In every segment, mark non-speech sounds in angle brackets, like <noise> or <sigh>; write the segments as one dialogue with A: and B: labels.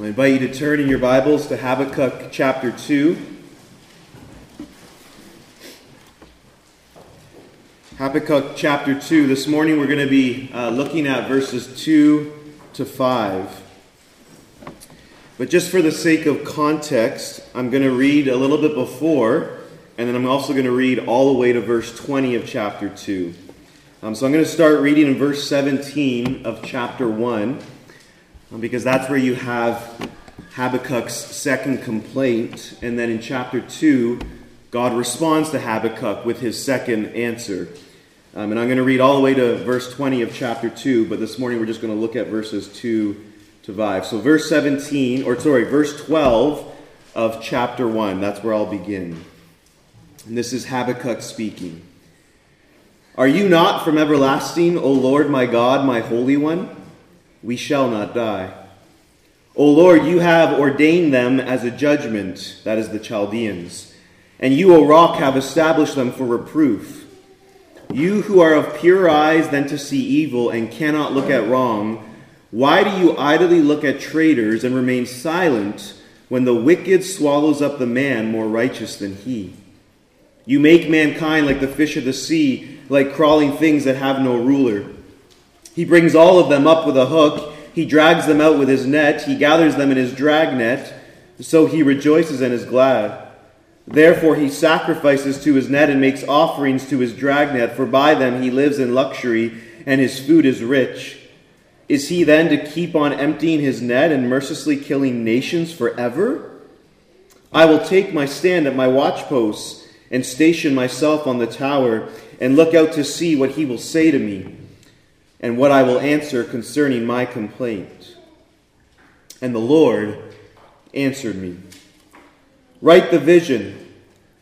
A: I invite you to turn in your Bibles to Habakkuk chapter 2. Habakkuk chapter 2. This morning we're going to be uh, looking at verses 2 to 5. But just for the sake of context, I'm going to read a little bit before, and then I'm also going to read all the way to verse 20 of chapter 2. Um, so I'm going to start reading in verse 17 of chapter 1, um, because that's where you have Habakkuk's second complaint. And then in chapter 2, God responds to Habakkuk with his second answer. Um, and I'm going to read all the way to verse 20 of chapter 2, but this morning we're just going to look at verses 2 to 5. So, verse 17, or sorry, verse 12 of chapter 1, that's where I'll begin. And this is Habakkuk speaking. Are you not from everlasting, O Lord my God, my Holy One? We shall not die. O Lord, you have ordained them as a judgment, that is the Chaldeans, and you, O rock, have established them for reproof. You who are of pure eyes than to see evil and cannot look at wrong, why do you idly look at traitors and remain silent when the wicked swallows up the man more righteous than he? You make mankind like the fish of the sea, like crawling things that have no ruler. He brings all of them up with a hook. He drags them out with his net. He gathers them in his dragnet. So he rejoices and is glad. Therefore he sacrifices to his net and makes offerings to his dragnet, for by them he lives in luxury, and his food is rich. Is he then to keep on emptying his net and mercilessly killing nations forever? I will take my stand at my watchposts and station myself on the tower and look out to see what he will say to me and what I will answer concerning my complaint. And the Lord answered me Write the vision,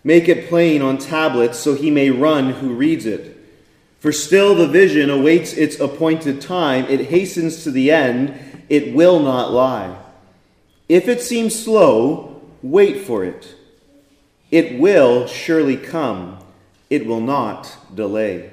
A: make it plain on tablets so he may run who reads it. For still the vision awaits its appointed time, it hastens to the end, it will not lie. If it seems slow, wait for it it will surely come, it will not delay.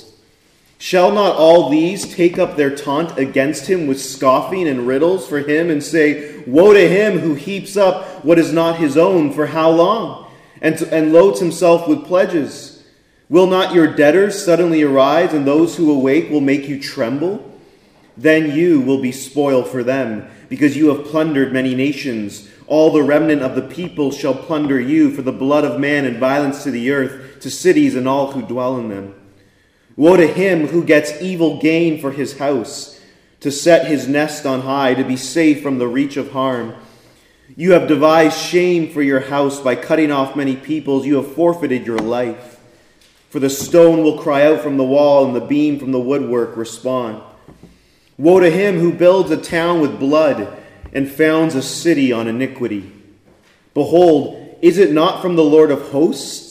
A: Shall not all these take up their taunt against him with scoffing and riddles for him and say, Woe to him who heaps up what is not his own, for how long? And, and loads himself with pledges. Will not your debtors suddenly arise, and those who awake will make you tremble? Then you will be spoil for them, because you have plundered many nations. All the remnant of the people shall plunder you for the blood of man and violence to the earth, to cities and all who dwell in them. Woe to him who gets evil gain for his house, to set his nest on high, to be safe from the reach of harm. You have devised shame for your house by cutting off many peoples. You have forfeited your life. For the stone will cry out from the wall, and the beam from the woodwork respond. Woe to him who builds a town with blood and founds a city on iniquity. Behold, is it not from the Lord of hosts?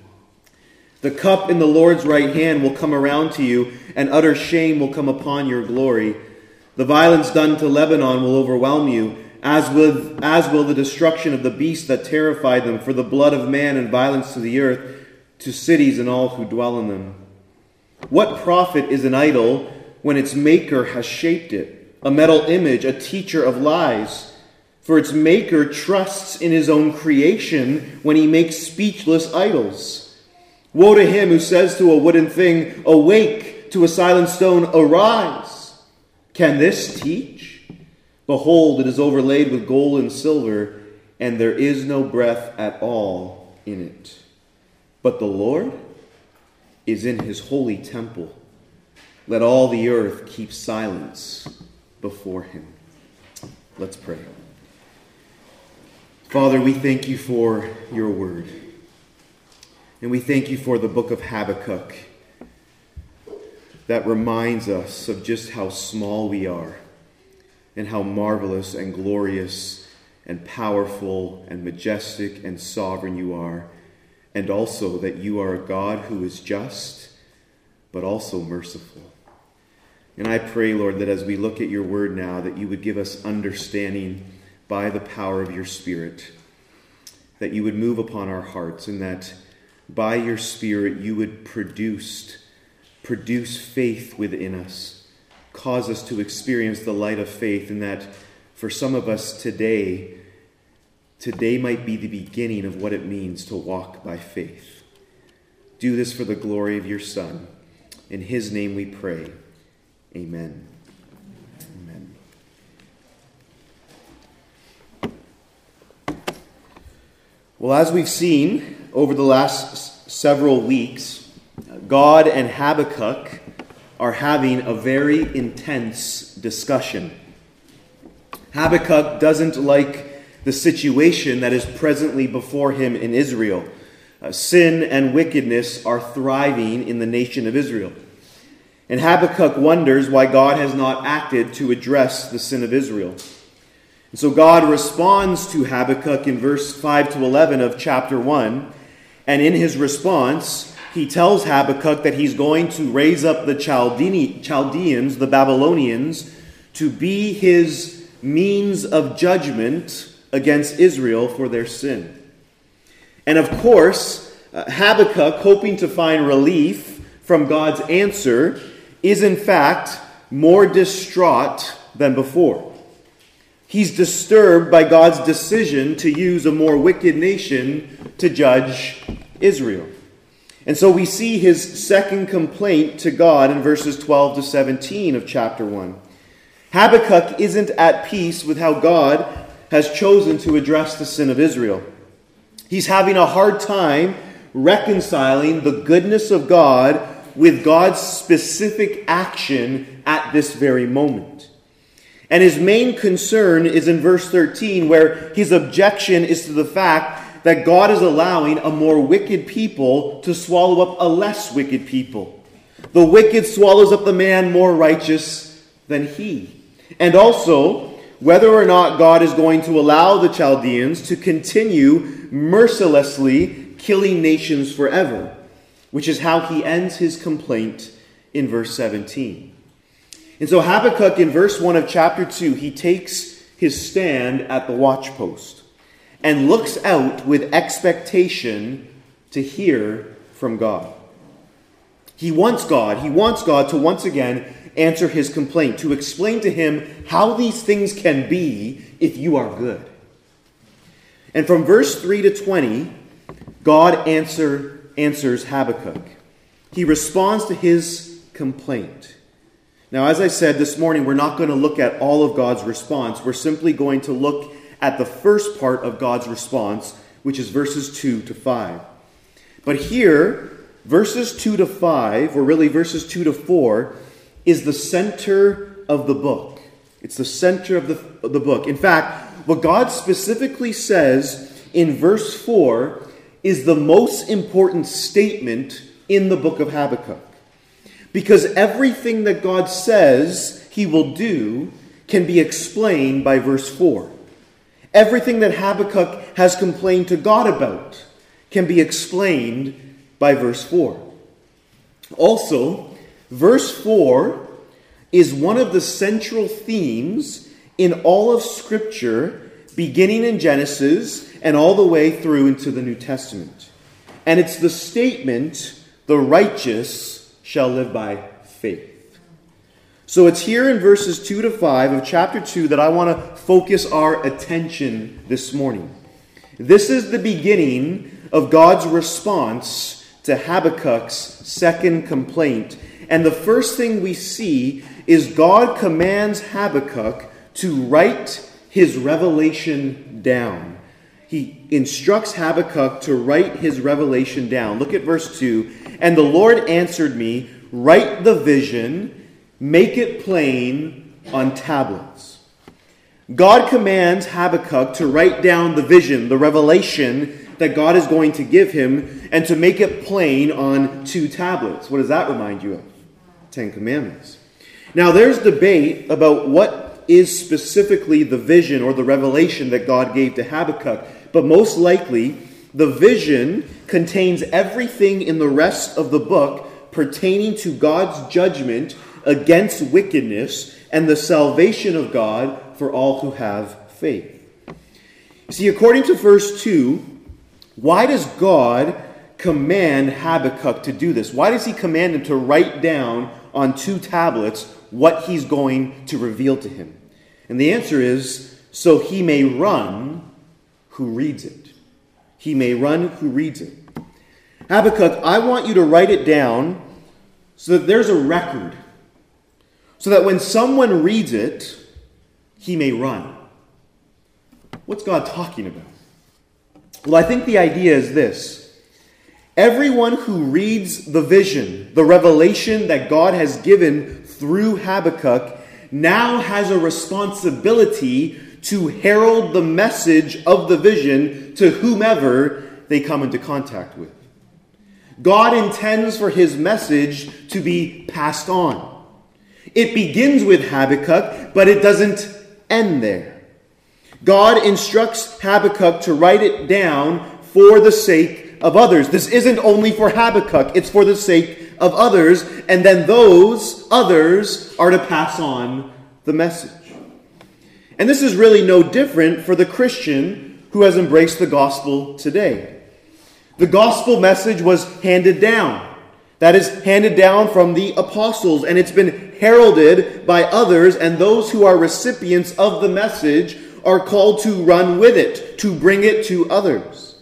A: The cup in the Lord's right hand will come around to you, and utter shame will come upon your glory. The violence done to Lebanon will overwhelm you, as, with, as will the destruction of the beasts that terrified them, for the blood of man and violence to the earth, to cities and all who dwell in them. What profit is an idol when its maker has shaped it? A metal image, a teacher of lies. For its maker trusts in his own creation when he makes speechless idols. Woe to him who says to a wooden thing, Awake, to a silent stone, Arise. Can this teach? Behold, it is overlaid with gold and silver, and there is no breath at all in it. But the Lord is in his holy temple. Let all the earth keep silence before him. Let's pray. Father, we thank you for your word. And we thank you for the book of Habakkuk that reminds us of just how small we are and how marvelous and glorious and powerful and majestic and sovereign you are, and also that you are a God who is just but also merciful. And I pray, Lord, that as we look at your word now, that you would give us understanding by the power of your Spirit, that you would move upon our hearts, and that by your Spirit you would produce, produce faith within us, cause us to experience the light of faith, and that for some of us today, today might be the beginning of what it means to walk by faith. Do this for the glory of your Son. In his name we pray. Amen. Amen. Well, as we've seen over the last several weeks, God and Habakkuk are having a very intense discussion. Habakkuk doesn't like the situation that is presently before him in Israel. Uh, sin and wickedness are thriving in the nation of Israel. And Habakkuk wonders why God has not acted to address the sin of Israel. And so God responds to Habakkuk in verse 5 to 11 of chapter 1. And in his response, he tells Habakkuk that he's going to raise up the Chaldeans, the Babylonians, to be his means of judgment against Israel for their sin. And of course, uh, Habakkuk, hoping to find relief from God's answer, is in fact more distraught than before. He's disturbed by God's decision to use a more wicked nation to judge Israel. And so we see his second complaint to God in verses 12 to 17 of chapter 1. Habakkuk isn't at peace with how God has chosen to address the sin of Israel. He's having a hard time reconciling the goodness of God with God's specific action at this very moment. And his main concern is in verse 13, where his objection is to the fact that God is allowing a more wicked people to swallow up a less wicked people. The wicked swallows up the man more righteous than he. And also, whether or not God is going to allow the Chaldeans to continue mercilessly killing nations forever which is how he ends his complaint in verse 17. And so Habakkuk, in verse 1 of chapter 2, he takes his stand at the watchpost and looks out with expectation to hear from God. He wants God, he wants God to once again answer his complaint, to explain to him how these things can be if you are good. And from verse 3 to 20, God answer, answers Habakkuk. He responds to his complaint. Now, as I said this morning, we're not going to look at all of God's response. We're simply going to look at the first part of God's response, which is verses 2 to 5. But here, verses 2 to 5, or really verses 2 to 4, is the center of the book. It's the center of the, of the book. In fact, what God specifically says in verse 4 is the most important statement in the book of Habakkuk. Because everything that God says he will do can be explained by verse 4. Everything that Habakkuk has complained to God about can be explained by verse 4. Also, verse 4 is one of the central themes in all of Scripture, beginning in Genesis and all the way through into the New Testament. And it's the statement, the righteous shall live by faith. So it's here in verses 2 to 5 of chapter 2 that I want to focus our attention this morning. This is the beginning of God's response to Habakkuk's second complaint. And the first thing we see is God commands Habakkuk to write his revelation down he instructs Habakkuk to write his revelation down. Look at verse 2. And the Lord answered me, Write the vision make it plain on tablets. God commands Habakkuk to write down the vision, the revelation that God is going to give him, and to make it plain on two tablets. What does that remind you of? Ten Commandments. Now, there's debate about what is specifically the vision or the revelation that God gave to Habakkuk, but most likely, the vision contains everything in the rest of the book pertaining to God's judgment against wickedness and the salvation of God for all who have faith. See, according to verse 2, why does God command Habakkuk to do this? Why does he command him to write down on two tablets what he's going to reveal to him? And the answer is so he may run who reads it. He may run who reads it. Habakkuk, I want you to write it down so that there's a record. So that when someone reads it, he may run. What's God talking about? Well, I think the idea is this everyone who reads the vision, the revelation that God has given through Habakkuk, now has a responsibility to herald the message of the vision to whomever they come into contact with. God intends for his message to be passed on. It begins with Habakkuk, but it doesn't end there. God instructs Habakkuk to write it down for the sake of others. This isn't only for Habakkuk, it's for the sake of others, and then those others are to pass on the message. And this is really no different for the Christian who has embraced the gospel today. The gospel message was handed down. That is handed down from the apostles, and it's been heralded by others, and those who are recipients of the message are called to run with it, to bring it to others.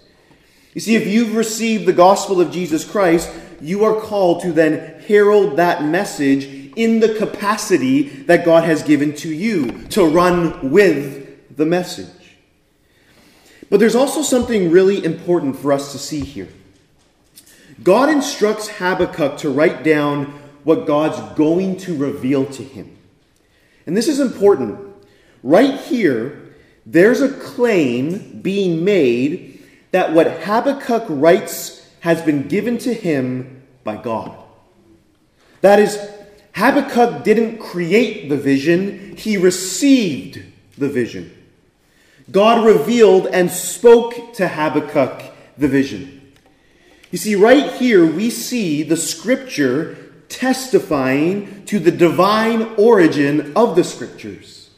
A: You see, if you've received the gospel of Jesus Christ, you are called to then herald that message in the capacity that God has given to you to run with the message. But there's also something really important for us to see here. God instructs Habakkuk to write down what God's going to reveal to him. And this is important. Right here, there's a claim being made that what Habakkuk writes has been given to him by God. That is, Habakkuk didn't create the vision, he received the vision. God revealed and spoke to Habakkuk the vision. You see, right here we see the scripture testifying to the divine origin of the scriptures.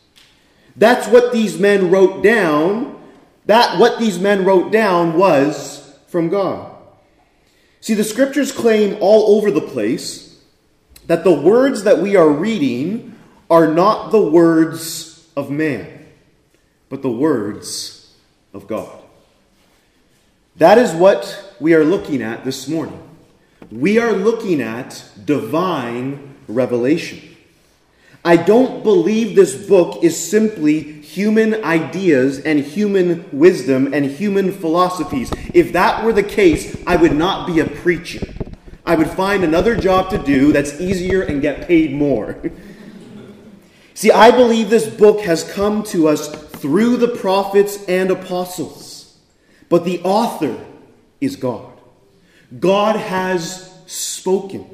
A: That's what these men wrote down. That what these men wrote down was from God. See, the scriptures claim all over the place that the words that we are reading are not the words of man, but the words of God. That is what we are looking at this morning. We are looking at divine revelation. I don't believe this book is simply human ideas and human wisdom and human philosophies. If that were the case, I would not be a preacher. I would find another job to do that's easier and get paid more. <laughs> See, I believe this book has come to us through the prophets and apostles, but the author is God. God has spoken.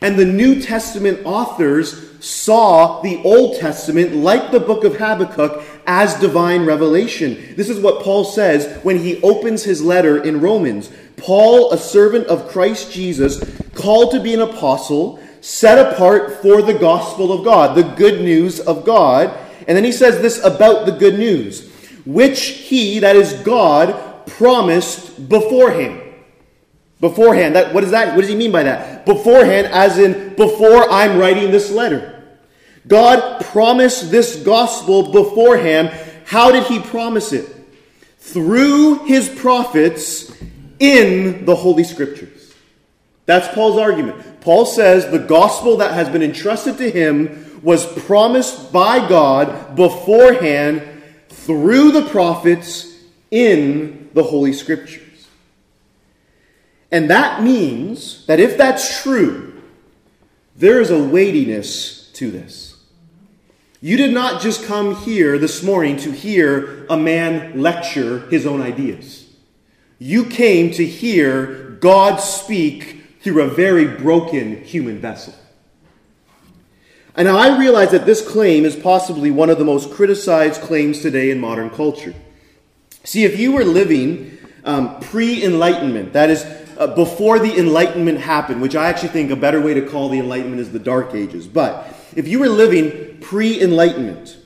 A: And the New Testament authors saw the Old Testament, like the book of Habakkuk, as divine revelation. This is what Paul says when he opens his letter in Romans. Paul, a servant of Christ Jesus, called to be an apostle, set apart for the gospel of God, the good news of God. And then he says this about the good news, which he, that is God, promised beforehand. Beforehand. That, what is that? What does he mean by that? Beforehand, as in before I'm writing this letter. God promised this gospel beforehand. How did he promise it? Through his prophets in the Holy Scriptures. That's Paul's argument. Paul says the gospel that has been entrusted to him was promised by God beforehand through the prophets in the Holy Scriptures. And that means that if that's true, there is a weightiness to this. You did not just come here this morning to hear a man lecture his own ideas. You came to hear God speak through a very broken human vessel. And I realize that this claim is possibly one of the most criticized claims today in modern culture. See, if you were living um, pre Enlightenment, that is, uh, before the Enlightenment happened, which I actually think a better way to call the Enlightenment is the Dark Ages, but if you were living pre Enlightenment,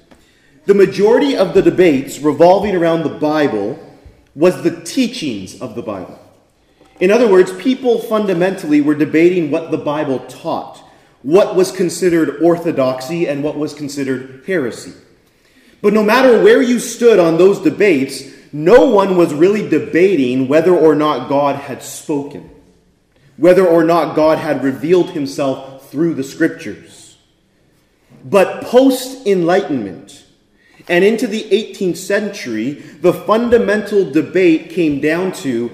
A: the majority of the debates revolving around the Bible was the teachings of the Bible. In other words, people fundamentally were debating what the Bible taught, what was considered orthodoxy and what was considered heresy. But no matter where you stood on those debates, no one was really debating whether or not God had spoken, whether or not God had revealed himself through the scriptures. But post Enlightenment and into the 18th century, the fundamental debate came down to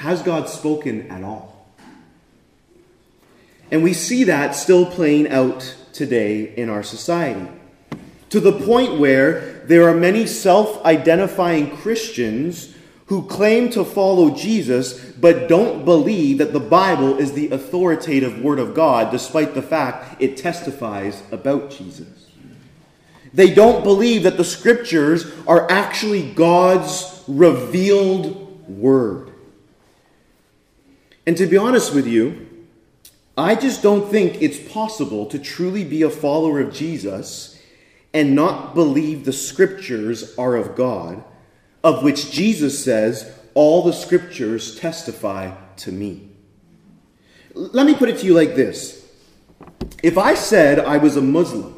A: has God spoken at all? And we see that still playing out today in our society. To the point where there are many self identifying Christians who claim to follow Jesus but don't believe that the Bible is the authoritative Word of God, despite the fact it testifies about Jesus. They don't believe that the Scriptures are actually God's revealed Word. And to be honest with you, I just don't think it's possible to truly be a follower of Jesus and not believe the scriptures are of God, of which Jesus says, All the scriptures testify to me. Let me put it to you like this If I said I was a Muslim,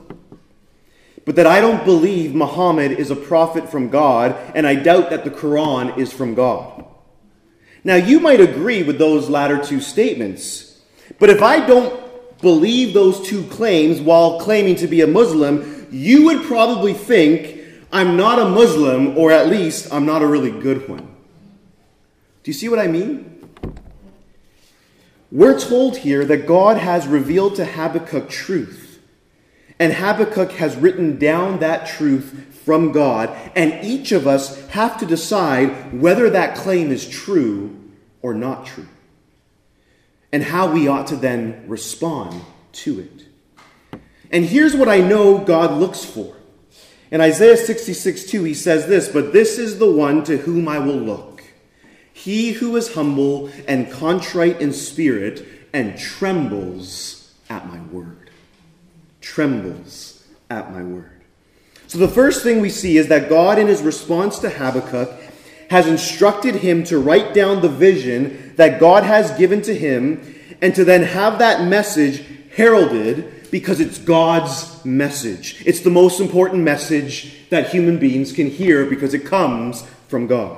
A: but that I don't believe Muhammad is a prophet from God, and I doubt that the Quran is from God. Now, you might agree with those latter two statements, but if I don't believe those two claims while claiming to be a Muslim, you would probably think I'm not a Muslim, or at least I'm not a really good one. Do you see what I mean? We're told here that God has revealed to Habakkuk truth, and Habakkuk has written down that truth from God, and each of us have to decide whether that claim is true or not true, and how we ought to then respond to it. And here's what I know God looks for. In Isaiah 66 2, he says this, But this is the one to whom I will look. He who is humble and contrite in spirit and trembles at my word. Trembles at my word. So the first thing we see is that God, in his response to Habakkuk, has instructed him to write down the vision that God has given to him and to then have that message heralded because it's God's message. It's the most important message that human beings can hear because it comes from God.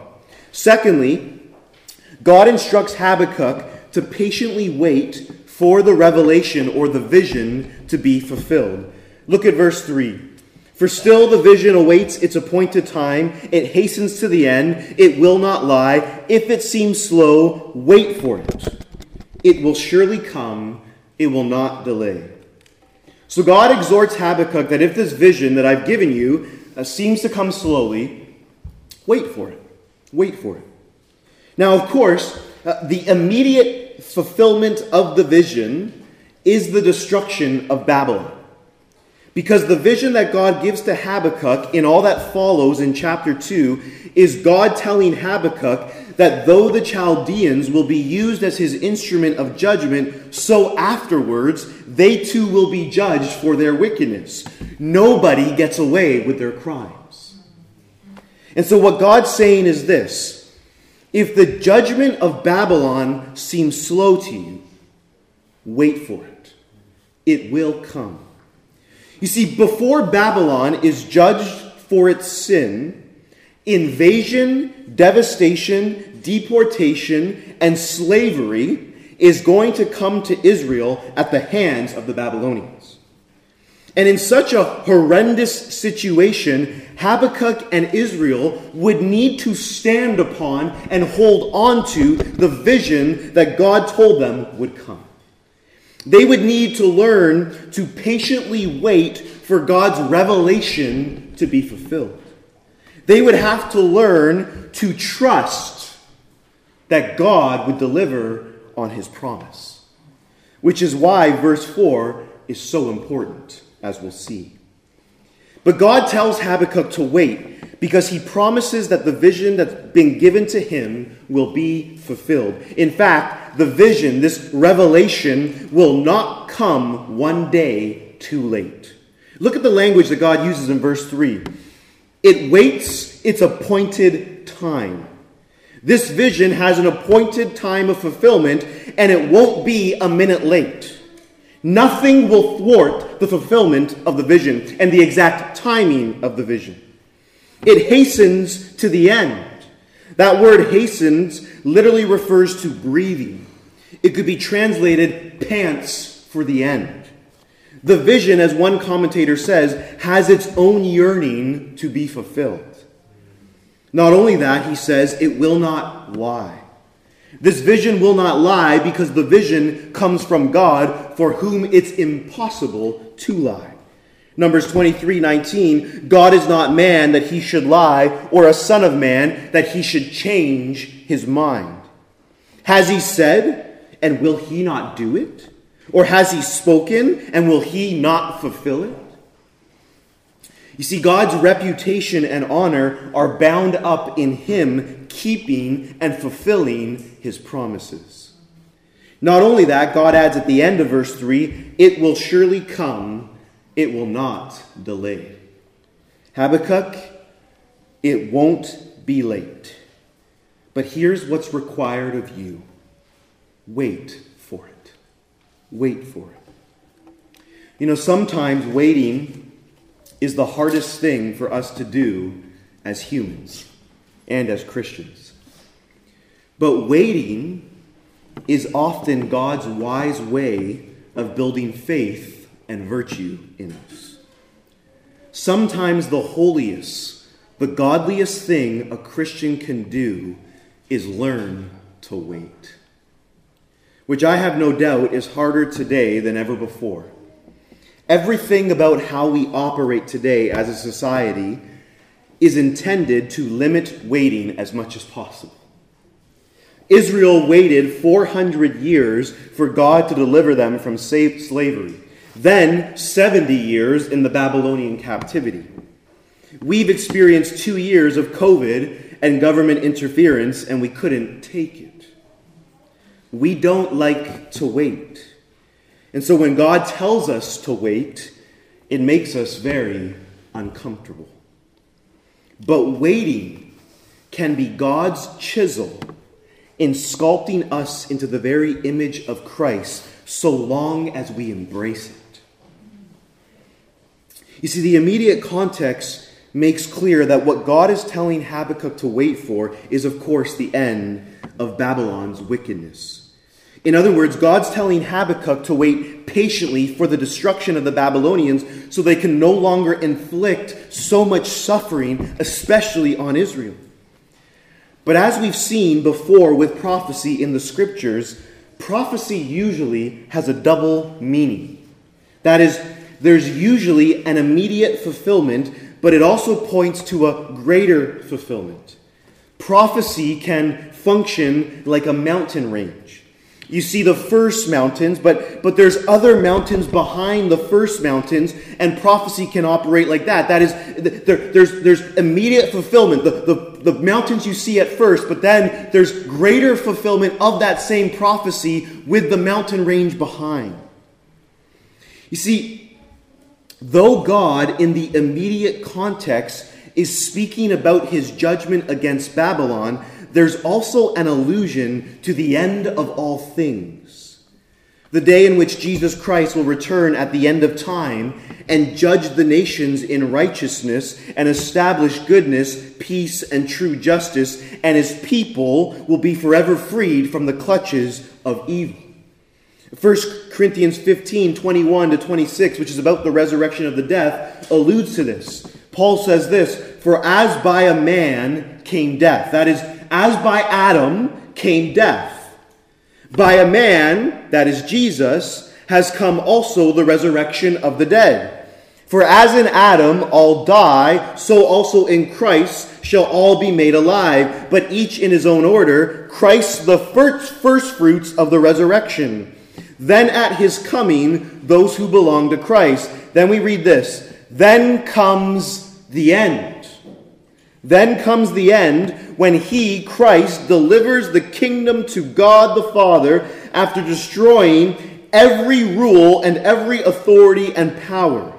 A: Secondly, God instructs Habakkuk to patiently wait for the revelation or the vision to be fulfilled. Look at verse 3. For still the vision awaits its appointed time. It hastens to the end. It will not lie. If it seems slow, wait for it. It will surely come. It will not delay. So God exhorts Habakkuk that if this vision that I've given you uh, seems to come slowly, wait for it. Wait for it. Now, of course, uh, the immediate fulfillment of the vision is the destruction of Babylon. Because the vision that God gives to Habakkuk in all that follows in chapter 2 is God telling Habakkuk that though the Chaldeans will be used as his instrument of judgment, so afterwards they too will be judged for their wickedness. Nobody gets away with their crimes. And so, what God's saying is this if the judgment of Babylon seems slow to you, wait for it. It will come. You see, before Babylon is judged for its sin, invasion, devastation, deportation, and slavery is going to come to Israel at the hands of the Babylonians. And in such a horrendous situation, Habakkuk and Israel would need to stand upon and hold on to the vision that God told them would come. They would need to learn to patiently wait for God's revelation to be fulfilled. They would have to learn to trust that God would deliver on his promise. Which is why verse 4 is so important, as we'll see. But God tells Habakkuk to wait because he promises that the vision that's been given to him will be fulfilled. In fact, the vision, this revelation, will not come one day too late. Look at the language that God uses in verse 3. It waits its appointed time. This vision has an appointed time of fulfillment, and it won't be a minute late. Nothing will thwart the fulfillment of the vision and the exact timing of the vision. It hastens to the end. That word hastens literally refers to breathing. It could be translated pants for the end. The vision, as one commentator says, has its own yearning to be fulfilled. Not only that, he says, it will not lie. This vision will not lie because the vision comes from God, for whom it's impossible to lie. Numbers 23 19, God is not man that he should lie, or a son of man that he should change his mind. Has he said, and will he not do it? Or has he spoken, and will he not fulfill it? You see, God's reputation and honor are bound up in him keeping and fulfilling his promises. Not only that, God adds at the end of verse 3 it will surely come, it will not delay. Habakkuk, it won't be late. But here's what's required of you wait for it. Wait for it. You know, sometimes waiting is the hardest thing for us to do as humans and as Christians. But waiting is often God's wise way of building faith and virtue in us. Sometimes the holiest, the godliest thing a Christian can do is learn to wait which I have no doubt is harder today than ever before. Everything about how we operate today as a society is intended to limit waiting as much as possible. Israel waited 400 years for God to deliver them from slavery, then 70 years in the Babylonian captivity. We've experienced two years of COVID and government interference, and we couldn't take it. We don't like to wait. And so when God tells us to wait, it makes us very uncomfortable. But waiting can be God's chisel in sculpting us into the very image of Christ so long as we embrace it. You see, the immediate context makes clear that what God is telling Habakkuk to wait for is, of course, the end of Babylon's wickedness. In other words, God's telling Habakkuk to wait patiently for the destruction of the Babylonians so they can no longer inflict so much suffering, especially on Israel. But as we've seen before with prophecy in the scriptures, prophecy usually has a double meaning. That is, there's usually an immediate fulfillment, but it also points to a greater fulfillment. Prophecy can function like a mountain range. You see the first mountains, but, but there's other mountains behind the first mountains, and prophecy can operate like that. That is, there, there's, there's immediate fulfillment. The, the, the mountains you see at first, but then there's greater fulfillment of that same prophecy with the mountain range behind. You see, though God, in the immediate context, is speaking about his judgment against Babylon, there's also an allusion to the end of all things. The day in which Jesus Christ will return at the end of time and judge the nations in righteousness and establish goodness, peace, and true justice, and his people will be forever freed from the clutches of evil. 1 Corinthians 15 21 to 26, which is about the resurrection of the death, alludes to this. Paul says this For as by a man came death, that is, as by Adam came death, by a man, that is Jesus, has come also the resurrection of the dead. For as in Adam all die, so also in Christ shall all be made alive, but each in his own order, Christ the first, fruits of the resurrection. Then at his coming, those who belong to Christ. Then we read this Then comes the end. Then comes the end when he, Christ, delivers the kingdom to God the Father after destroying every rule and every authority and power.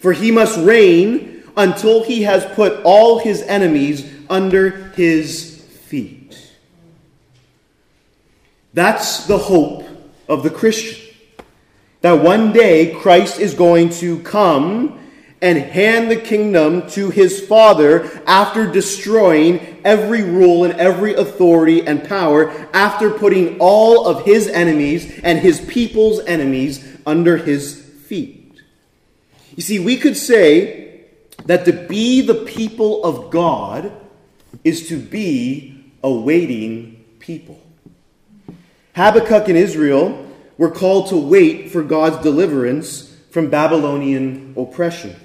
A: For he must reign until he has put all his enemies under his feet. That's the hope of the Christian. That one day Christ is going to come and hand the kingdom to his Father after destroying every rule and every authority and power, after putting all of his enemies and his people's enemies under his feet. You see, we could say that to be the people of God is to be a waiting people. Habakkuk and Israel were called to wait for God's deliverance from Babylonian oppression.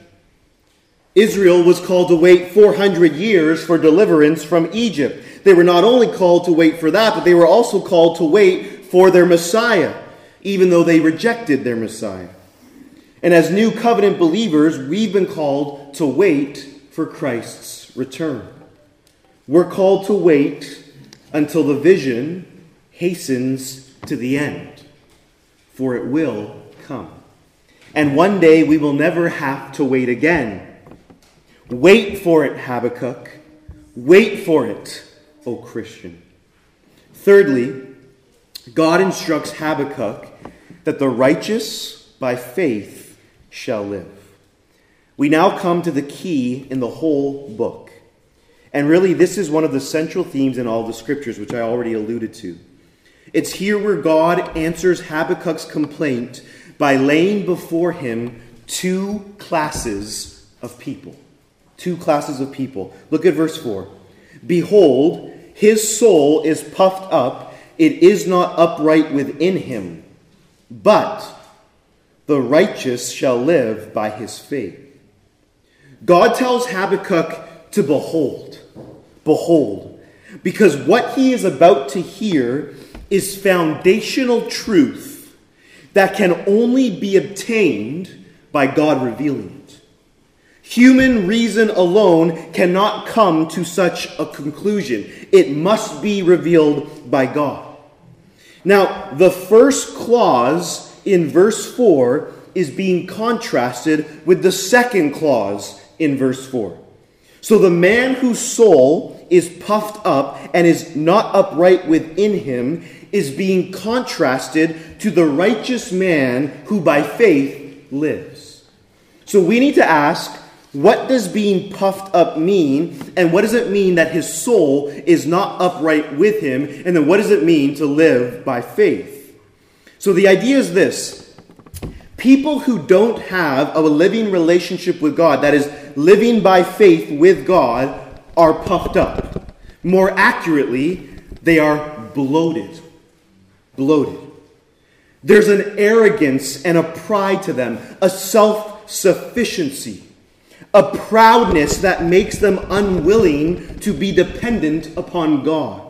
A: Israel was called to wait 400 years for deliverance from Egypt. They were not only called to wait for that, but they were also called to wait for their Messiah, even though they rejected their Messiah. And as new covenant believers, we've been called to wait for Christ's return. We're called to wait until the vision hastens to the end, for it will come. And one day we will never have to wait again Wait for it, Habakkuk. Wait for it, O Christian. Thirdly, God instructs Habakkuk that the righteous by faith shall live. We now come to the key in the whole book. And really, this is one of the central themes in all the scriptures, which I already alluded to. It's here where God answers Habakkuk's complaint by laying before him two classes of people two classes of people. Look at verse 4. Behold, his soul is puffed up, it is not upright within him, but the righteous shall live by his faith. God tells Habakkuk to behold, behold, because what he is about to hear is foundational truth that can only be obtained by God revealing. Human reason alone cannot come to such a conclusion. It must be revealed by God. Now, the first clause in verse 4 is being contrasted with the second clause in verse 4. So the man whose soul is puffed up and is not upright within him is being contrasted to the righteous man who by faith lives. So we need to ask what does being puffed up mean? And what does it mean that his soul is not upright with him? And then what does it mean to live by faith? So the idea is this people who don't have a living relationship with God, that is, living by faith with God, are puffed up. More accurately, they are bloated. Bloated. There's an arrogance and a pride to them, a self sufficiency a proudness that makes them unwilling to be dependent upon God.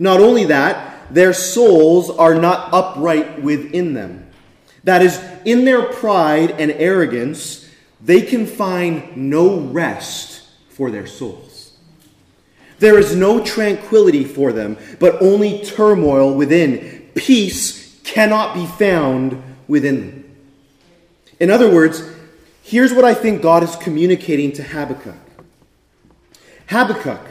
A: Not only that, their souls are not upright within them. That is, in their pride and arrogance, they can find no rest for their souls. There is no tranquility for them, but only turmoil within. Peace cannot be found within them. In other words, Here's what I think God is communicating to Habakkuk Habakkuk,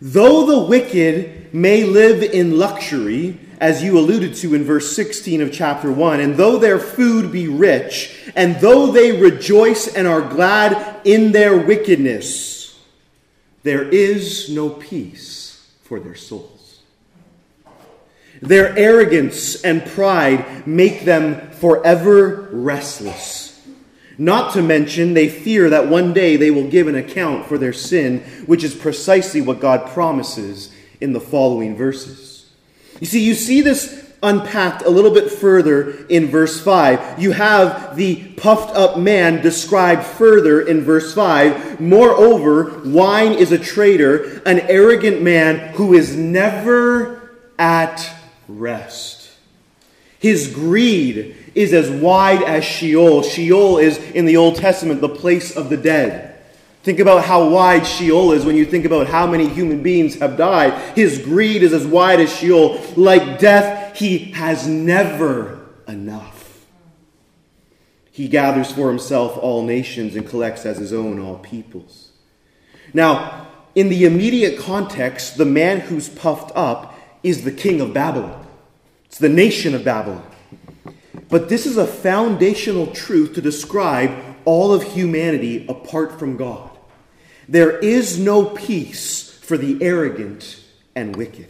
A: though the wicked may live in luxury, as you alluded to in verse 16 of chapter 1, and though their food be rich, and though they rejoice and are glad in their wickedness, there is no peace for their souls. Their arrogance and pride make them forever restless. Not to mention, they fear that one day they will give an account for their sin, which is precisely what God promises in the following verses. You see, you see this unpacked a little bit further in verse 5. You have the puffed up man described further in verse 5. Moreover, wine is a traitor, an arrogant man who is never at rest. His greed is as wide as Sheol. Sheol is, in the Old Testament, the place of the dead. Think about how wide Sheol is when you think about how many human beings have died. His greed is as wide as Sheol. Like death, he has never enough. He gathers for himself all nations and collects as his own all peoples. Now, in the immediate context, the man who's puffed up is the king of Babylon. It's the nation of Babylon. But this is a foundational truth to describe all of humanity apart from God. There is no peace for the arrogant and wicked.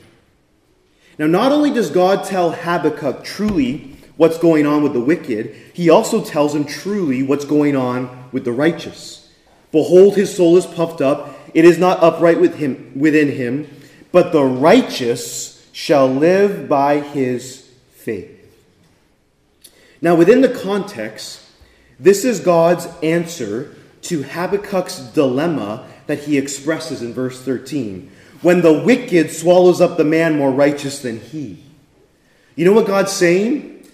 A: Now, not only does God tell Habakkuk truly what's going on with the wicked, he also tells him truly what's going on with the righteous. Behold, his soul is puffed up, it is not upright with him, within him, but the righteous shall live by his faith. Now, within the context, this is God's answer to Habakkuk's dilemma that he expresses in verse 13 when the wicked swallows up the man more righteous than he. You know what God's saying?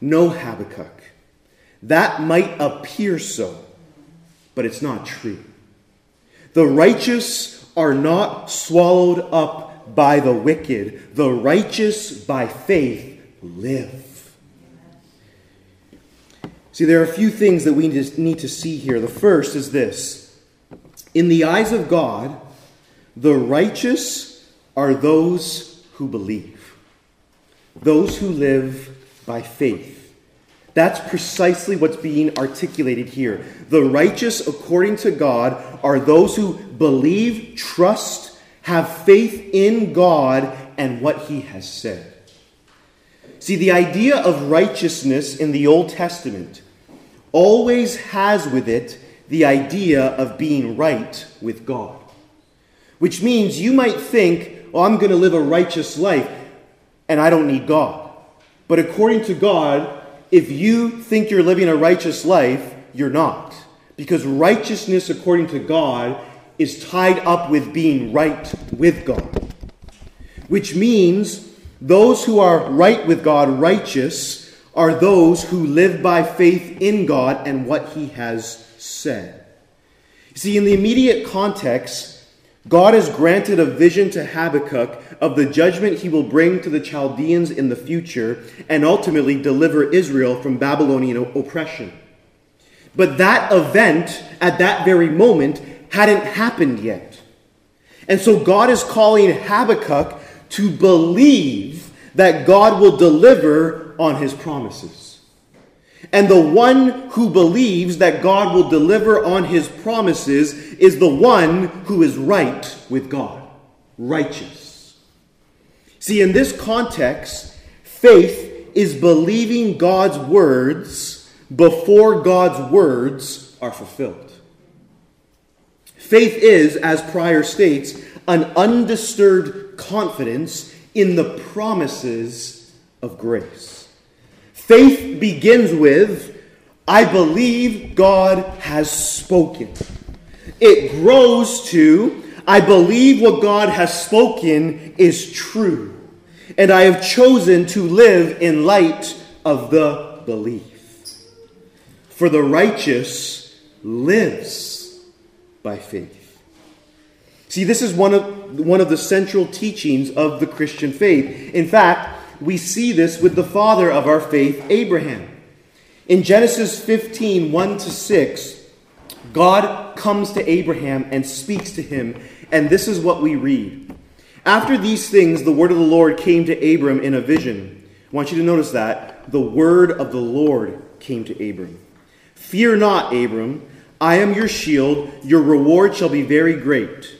A: No, Habakkuk. That might appear so, but it's not true. The righteous are not swallowed up by the wicked, the righteous by faith live. See, there are a few things that we need to see here. The first is this In the eyes of God, the righteous are those who believe, those who live by faith. That's precisely what's being articulated here. The righteous, according to God, are those who believe, trust, have faith in God and what He has said. See, the idea of righteousness in the Old Testament always has with it the idea of being right with God. Which means you might think, oh, I'm going to live a righteous life and I don't need God. But according to God, if you think you're living a righteous life, you're not. Because righteousness, according to God, is tied up with being right with God. Which means those who are right with God, righteous, are those who live by faith in God and what He has said. You See, in the immediate context, God has granted a vision to Habakkuk of the judgment he will bring to the Chaldeans in the future and ultimately deliver Israel from Babylonian oppression. But that event at that very moment hadn't happened yet. And so God is calling Habakkuk to believe that God will deliver on his promises. And the one who believes that God will deliver on his promises is the one who is right with God, righteous. See, in this context, faith is believing God's words before God's words are fulfilled. Faith is, as Prior states, an undisturbed confidence in the promises of grace. Faith begins with, I believe God has spoken. It grows to, I believe what God has spoken is true. And I have chosen to live in light of the belief. For the righteous lives by faith. See, this is one of, one of the central teachings of the Christian faith. In fact, we see this with the father of our faith, Abraham. In Genesis 15 1 to 6, God comes to Abraham and speaks to him, and this is what we read. After these things, the word of the Lord came to Abram in a vision. I want you to notice that. The word of the Lord came to Abram. Fear not, Abram. I am your shield. Your reward shall be very great.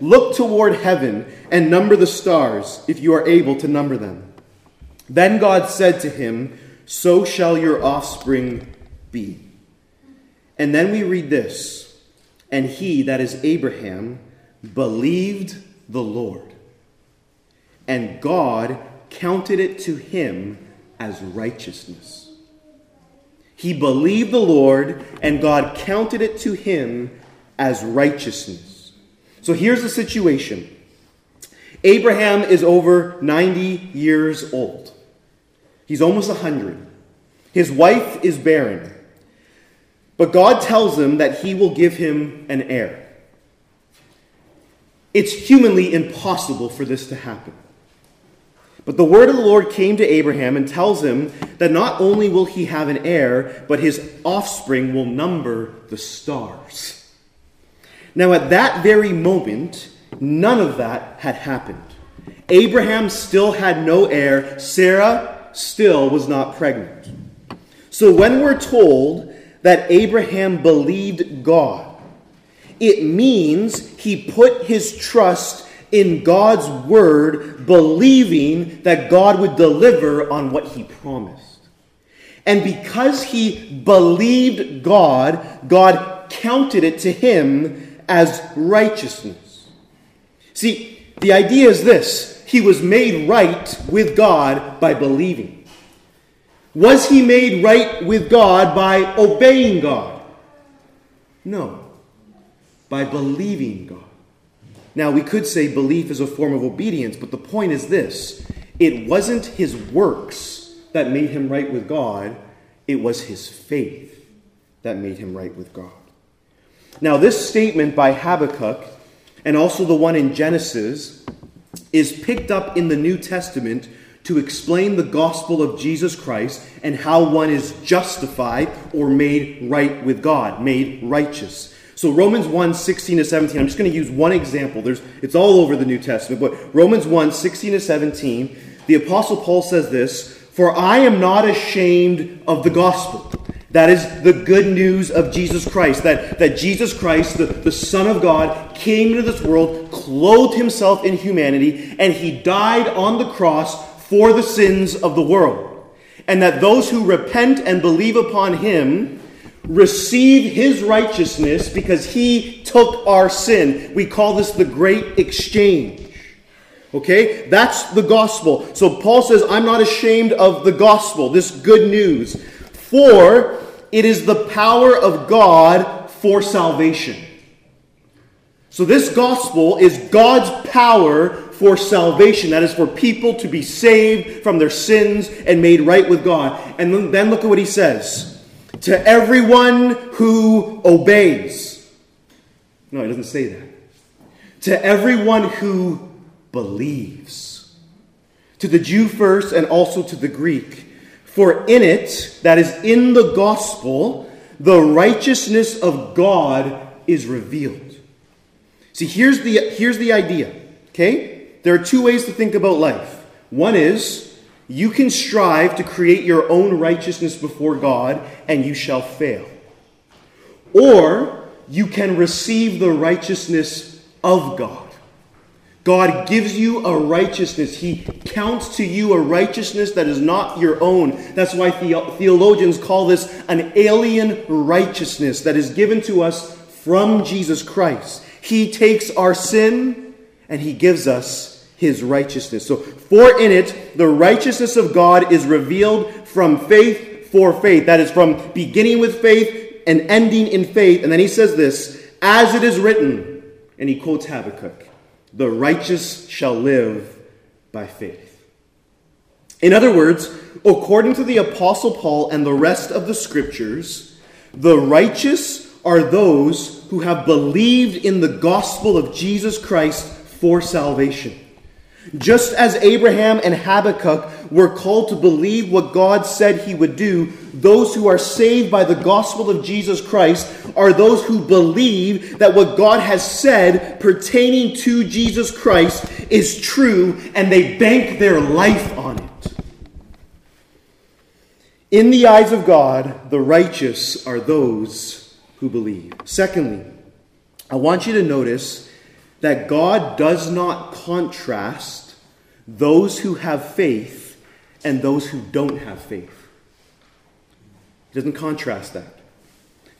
A: Look toward heaven and number the stars, if you are able to number them. Then God said to him, So shall your offspring be. And then we read this And he, that is Abraham, believed the Lord, and God counted it to him as righteousness. He believed the Lord, and God counted it to him as righteousness. So here's the situation Abraham is over 90 years old, he's almost 100. His wife is barren. But God tells him that he will give him an heir. It's humanly impossible for this to happen. But the word of the Lord came to Abraham and tells him that not only will he have an heir, but his offspring will number the stars. Now, at that very moment, none of that had happened. Abraham still had no heir, Sarah still was not pregnant. So when we're told that Abraham believed God, it means he put his trust in God's word, believing that God would deliver on what he promised. And because he believed God, God counted it to him as righteousness. See, the idea is this he was made right with God by believing. Was he made right with God by obeying God? No, by believing God. Now, we could say belief is a form of obedience, but the point is this it wasn't his works that made him right with God, it was his faith that made him right with God. Now, this statement by Habakkuk and also the one in Genesis is picked up in the New Testament to explain the gospel of Jesus Christ and how one is justified or made right with God, made righteous. So Romans 1, 16 to 17, I'm just going to use one example. There's, it's all over the New Testament, but Romans 1, 16 to 17, the Apostle Paul says this, For I am not ashamed of the gospel. That is the good news of Jesus Christ. That, that Jesus Christ, the, the Son of God, came into this world, clothed himself in humanity, and he died on the cross for the sins of the world. And that those who repent and believe upon him receive his righteousness because he took our sin. We call this the great exchange. Okay? That's the gospel. So Paul says, I'm not ashamed of the gospel, this good news. For it is the power of God for salvation. So this gospel is God's power for salvation. That is for people to be saved from their sins and made right with God. And then look at what he says to everyone who obeys. No, he doesn't say that. To everyone who believes. To the Jew first and also to the Greek. For in it, that is in the gospel, the righteousness of God is revealed. See, here's the, here's the idea, okay? There are two ways to think about life. One is you can strive to create your own righteousness before God and you shall fail. Or you can receive the righteousness of God. God gives you a righteousness. He counts to you a righteousness that is not your own. That's why theologians call this an alien righteousness that is given to us from Jesus Christ. He takes our sin and he gives us his righteousness. So, for in it, the righteousness of God is revealed from faith for faith. That is, from beginning with faith and ending in faith. And then he says this, as it is written, and he quotes Habakkuk, the righteous shall live by faith. In other words, according to the Apostle Paul and the rest of the scriptures, the righteous are those who have believed in the gospel of Jesus Christ for salvation. Just as Abraham and Habakkuk were called to believe what God said he would do, those who are saved by the gospel of Jesus Christ are those who believe that what God has said pertaining to Jesus Christ is true and they bank their life on it. In the eyes of God, the righteous are those who believe. Secondly, I want you to notice that God does not contrast those who have faith and those who don't have faith. He doesn't contrast that.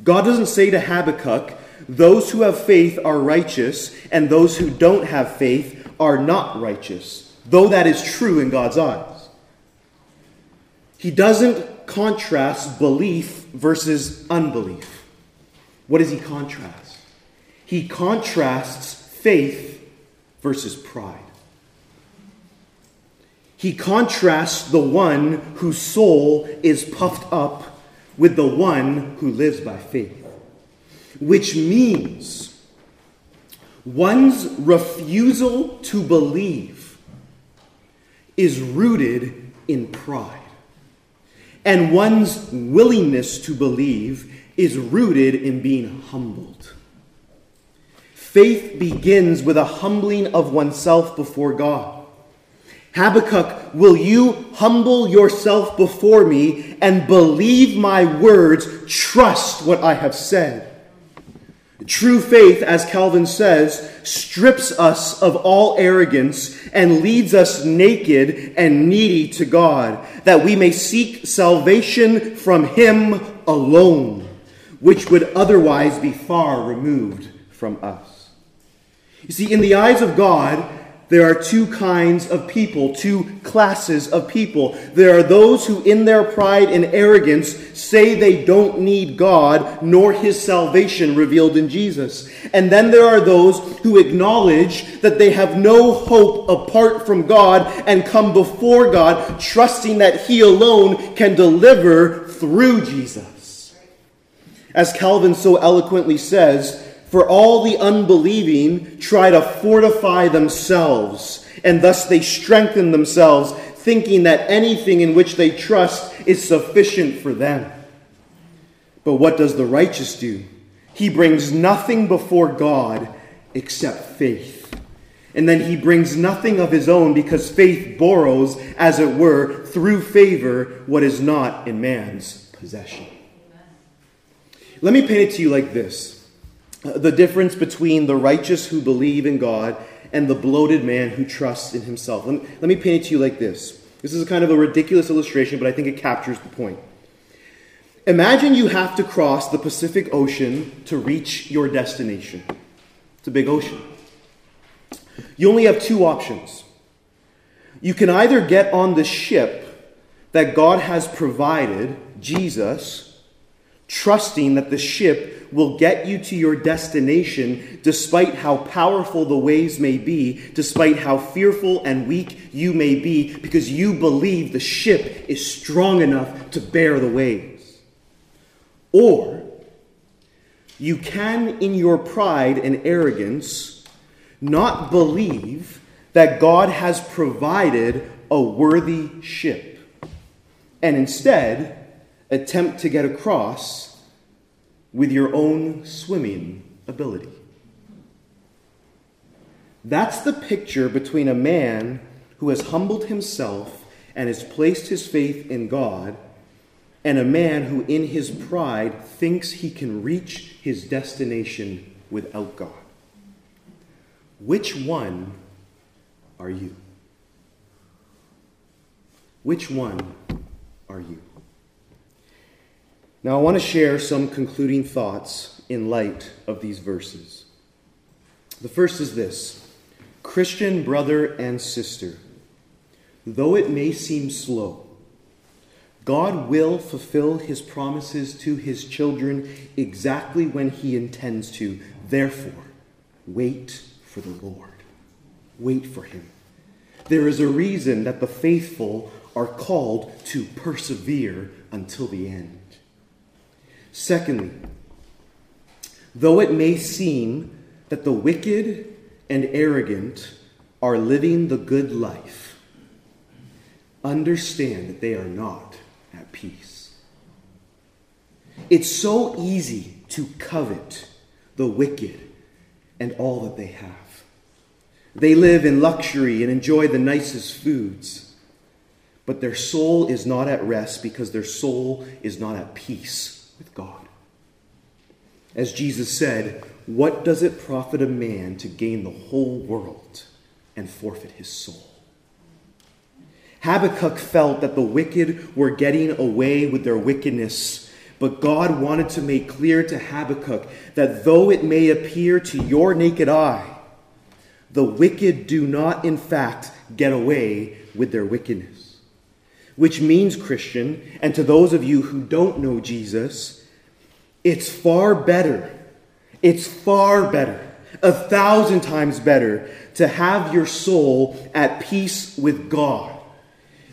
A: God doesn't say to Habakkuk, those who have faith are righteous, and those who don't have faith are not righteous, though that is true in God's eyes. He doesn't contrast belief versus unbelief. What does he contrast? He contrasts faith versus pride. He contrasts the one whose soul is puffed up with the one who lives by faith, which means one's refusal to believe is rooted in pride, and one's willingness to believe is rooted in being humbled. Faith begins with a humbling of oneself before God. Habakkuk, will you humble yourself before me and believe my words, trust what I have said? True faith, as Calvin says, strips us of all arrogance and leads us naked and needy to God, that we may seek salvation from Him alone, which would otherwise be far removed from us. You see, in the eyes of God, there are two kinds of people, two classes of people. There are those who, in their pride and arrogance, say they don't need God nor his salvation revealed in Jesus. And then there are those who acknowledge that they have no hope apart from God and come before God, trusting that he alone can deliver through Jesus. As Calvin so eloquently says, for all the unbelieving try to fortify themselves, and thus they strengthen themselves, thinking that anything in which they trust is sufficient for them. But what does the righteous do? He brings nothing before God except faith. And then he brings nothing of his own because faith borrows, as it were, through favor, what is not in man's possession. Let me paint it to you like this the difference between the righteous who believe in God and the bloated man who trusts in himself. Let me, let me paint it to you like this. This is kind of a ridiculous illustration, but I think it captures the point. Imagine you have to cross the Pacific Ocean to reach your destination. It's a big ocean. You only have two options. You can either get on the ship that God has provided, Jesus, trusting that the ship will get you to your destination despite how powerful the waves may be, despite how fearful and weak you may be, because you believe the ship is strong enough to bear the waves. Or you can, in your pride and arrogance, not believe that God has provided a worthy ship, and instead attempt to get across with your own swimming ability. That's the picture between a man who has humbled himself and has placed his faith in God and a man who, in his pride, thinks he can reach his destination without God. Which one are you? Which one are you? Now, I want to share some concluding thoughts in light of these verses. The first is this Christian brother and sister, though it may seem slow, God will fulfill his promises to his children exactly when he intends to. Therefore, wait for the Lord. Wait for him. There is a reason that the faithful are called to persevere until the end. Secondly, though it may seem that the wicked and arrogant are living the good life, understand that they are not at peace. It's so easy to covet the wicked and all that they have. They live in luxury and enjoy the nicest foods. but their soul is not at rest because their soul is not at peace with God. As Jesus said, What does it profit a man to gain the whole world and forfeit his soul? Habakkuk felt that the wicked were getting away with their wickedness, but God wanted to make clear to Habakkuk that though it may appear to your naked eye, the wicked do not, in fact, get away with their wickedness. Which means, Christian, and to those of you who don't know Jesus, it's far better, it's far better, a thousand times better to have your soul at peace with God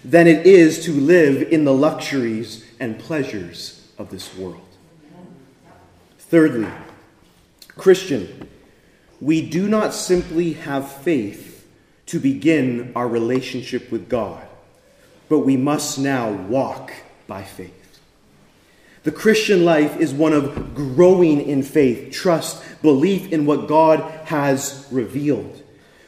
A: than it is to live in the luxuries and pleasures of this world. Thirdly, Christian, we do not simply have faith to begin our relationship with God, but we must now walk by faith. The Christian life is one of growing in faith, trust, belief in what God has revealed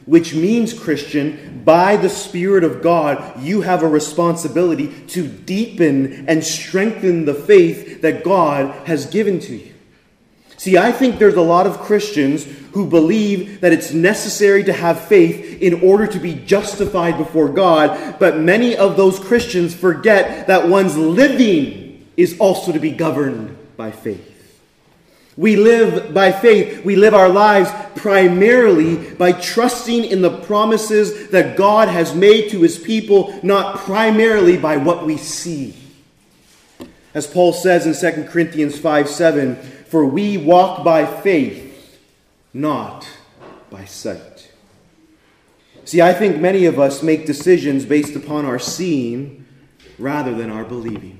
A: which means, Christian, by the Spirit of God, you have a responsibility to deepen and strengthen the faith that God has given to you. See, I think there's a lot of Christians who believe that it's necessary to have faith in order to be justified before God, but many of those Christians forget that one's living is also to be governed by faith. We live by faith. We live our lives primarily by trusting in the promises that God has made to his people, not primarily by what we see. As Paul says in 2 Corinthians 5 7, for we walk by faith, not by sight. See, I think many of us make decisions based upon our seeing rather than our believing.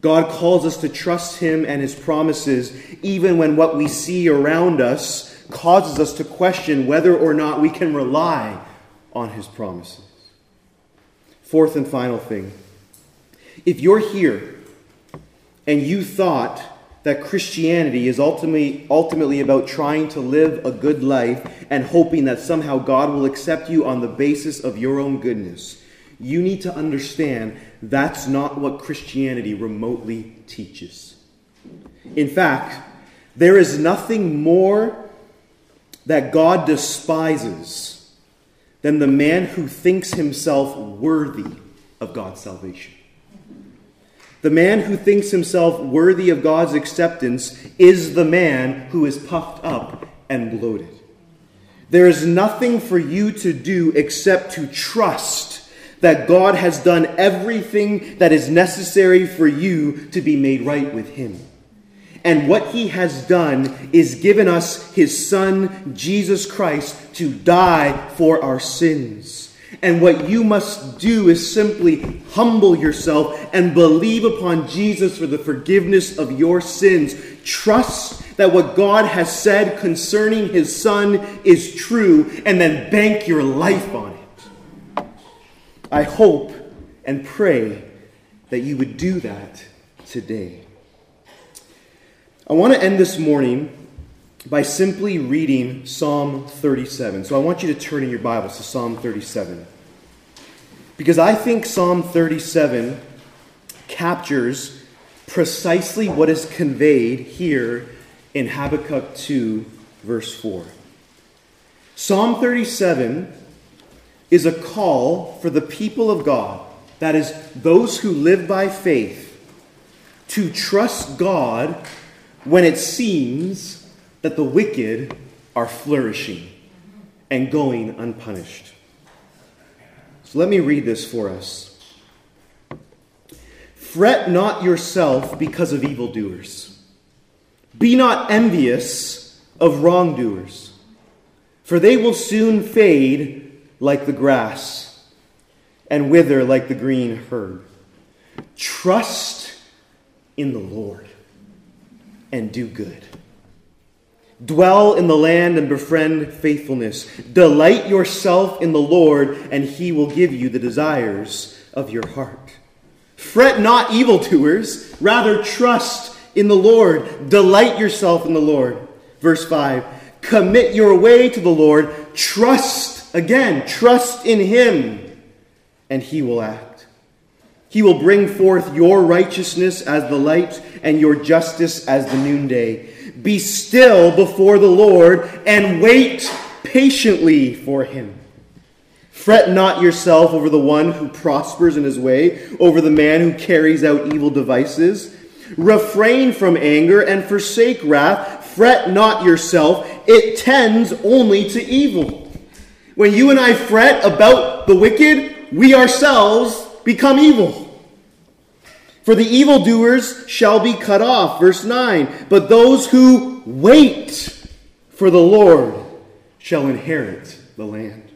A: God calls us to trust Him and His promises, even when what we see around us causes us to question whether or not we can rely on His promises. Fourth and final thing if you're here and you thought that Christianity is ultimately, ultimately about trying to live a good life and hoping that somehow God will accept you on the basis of your own goodness, you need to understand that's not what Christianity remotely teaches. In fact, there is nothing more that God despises than the man who thinks himself worthy of God's salvation. The man who thinks himself worthy of God's acceptance is the man who is puffed up and bloated. There is nothing for you to do except to trust that God has done everything that is necessary for you to be made right with Him. And what He has done is given us His Son, Jesus Christ, to die for our sins. And what you must do is simply humble yourself and believe upon Jesus for the forgiveness of your sins. Trust that what God has said concerning His Son is true, and then bank your life on it. I hope and pray that you would do that today. I want to end this morning by simply reading Psalm 37. So I want you to turn in your Bibles to Psalm 37. Because I think Psalm 37 captures precisely what is conveyed here in Habakkuk 2, verse 4. Psalm 37 is a call for the people of God, that is, those who live by faith, to trust God when it seems that the wicked are flourishing and going unpunished. So let me read this for us. Fret not yourself because of evildoers. Be not envious of wrongdoers, for they will soon fade like the grass and wither like the green herb. Trust in the Lord and do good. Dwell in the land and befriend faithfulness. Delight yourself in the Lord, and he will give you the desires of your heart. Fret not evildoers, rather trust in the Lord. Delight yourself in the Lord. Verse 5 Commit your way to the Lord. Trust Again, trust in Him, and he will act. He will bring forth your righteousness as the light and your justice as the noonday. Be still before the Lord and wait patiently for him. Fret not yourself over the one who prospers in his way, over the man who carries out evil devices. Refrain from anger and forsake wrath. Fret not yourself, it tends only to evil. When you and I fret about the wicked, we ourselves become evil. For the evildoers shall be cut off. Verse 9. But those who wait for the Lord shall inherit the land.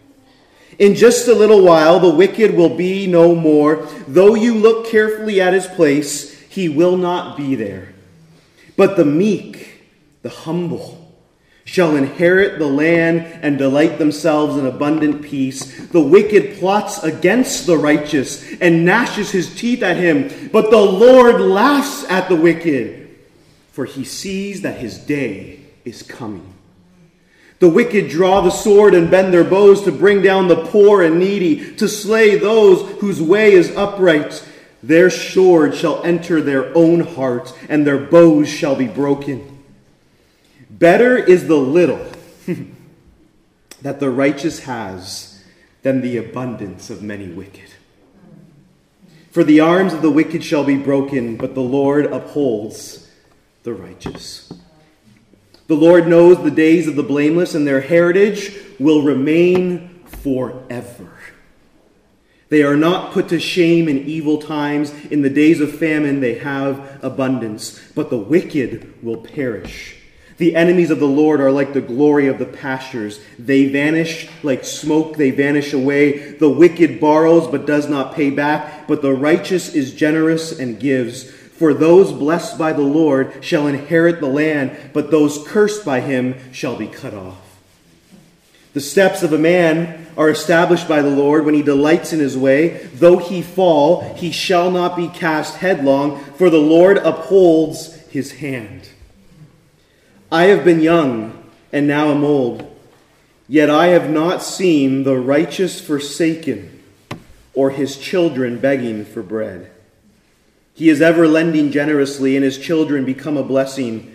A: In just a little while, the wicked will be no more. Though you look carefully at his place, he will not be there. But the meek, the humble, shall inherit the land and delight themselves in abundant peace. The wicked plots against the righteous and gnashes his teeth at him, but the Lord laughs at the wicked, for he sees that his day is coming. The wicked draw the sword and bend their bows to bring down the poor and needy, to slay those whose way is upright. Their sword shall enter their own heart, and their bows shall be broken. Better is the little <laughs> that the righteous has than the abundance of many wicked. For the arms of the wicked shall be broken, but the Lord upholds the righteous. The Lord knows the days of the blameless, and their heritage will remain forever. They are not put to shame in evil times. In the days of famine, they have abundance, but the wicked will perish. The enemies of the Lord are like the glory of the pastures. They vanish like smoke, they vanish away. The wicked borrows but does not pay back, but the righteous is generous and gives. For those blessed by the Lord shall inherit the land, but those cursed by him shall be cut off. The steps of a man are established by the Lord when he delights in his way. Though he fall, he shall not be cast headlong, for the Lord upholds his hand. I have been young and now am old, yet I have not seen the righteous forsaken or his children begging for bread. He is ever lending generously, and his children become a blessing.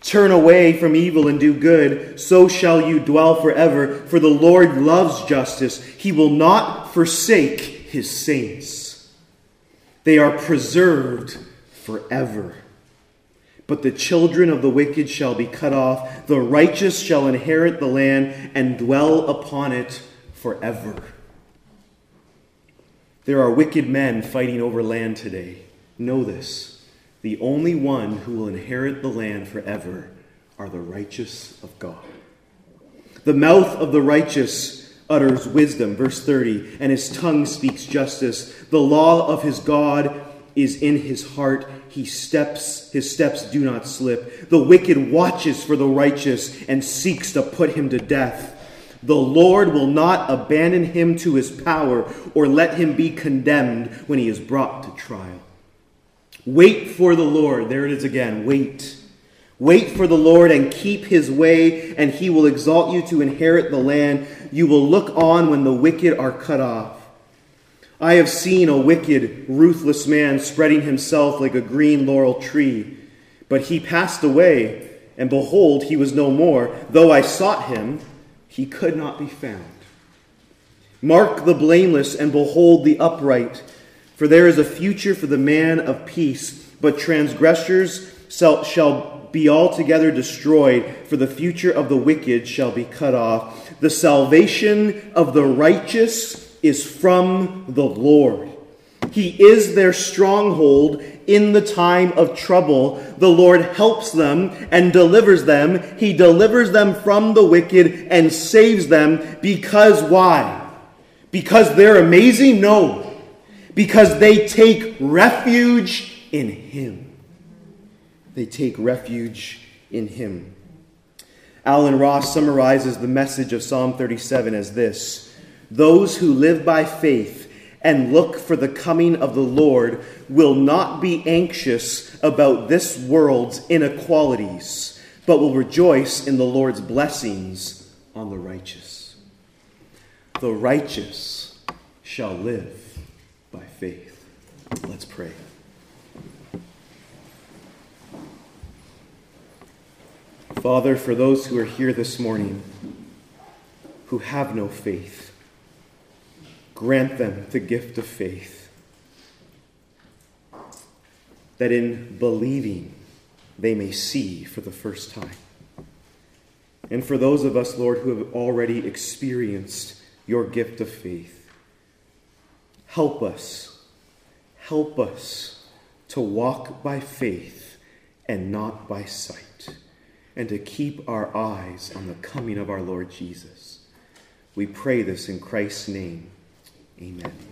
A: Turn away from evil and do good, so shall you dwell forever. For the Lord loves justice. He will not forsake his saints. They are preserved forever. But the children of the wicked shall be cut off. The righteous shall inherit the land and dwell upon it forever. There are wicked men fighting over land today. Know this. The only one who will inherit the land forever are the righteous of God. The mouth of the righteous utters wisdom, verse 30, and his tongue speaks justice. The law of his God is in his heart he steps his steps do not slip. The wicked watches for the righteous and seeks to put him to death. The lord will not abandon him to his power or let him be condemned when he is brought to trial. Wait for the lord. There it is again. Wait. Wait for the lord and keep his way and he will exalt you to inherit the land. You will look on when the wicked are cut off I have seen a wicked, ruthless man spreading himself like a green laurel tree. But he passed away, and behold, he was no more. Though I sought him, he could not be found. Mark the blameless, and behold the upright. For there is a future for the man of peace, but transgressors shall be altogether destroyed, for the future of the wicked shall be cut off. The salvation of the righteous is from the Lord. He is their stronghold in the time of trouble. The Lord helps them and delivers them. He delivers them from the wicked and saves them because why? Because they're amazing? No. Because they take refuge in Him. They take refuge in Him. Allen Ross summarizes the message of Psalm 37 as this those who live by faith and look for the coming of the Lord will not be anxious about this world's inequalities, but will rejoice in the Lord's blessings on the righteous. The righteous shall live by faith. Let's pray. Father, for those who are here this morning who have no faith, grant them the gift of faith, that in believing they may see for the first time. And for those of us, Lord, who have already experienced your gift of faith, help us, help us to walk by faith and not by sight, and to keep our eyes on the coming of our Lord Jesus. We pray this in Christ's name. Amen.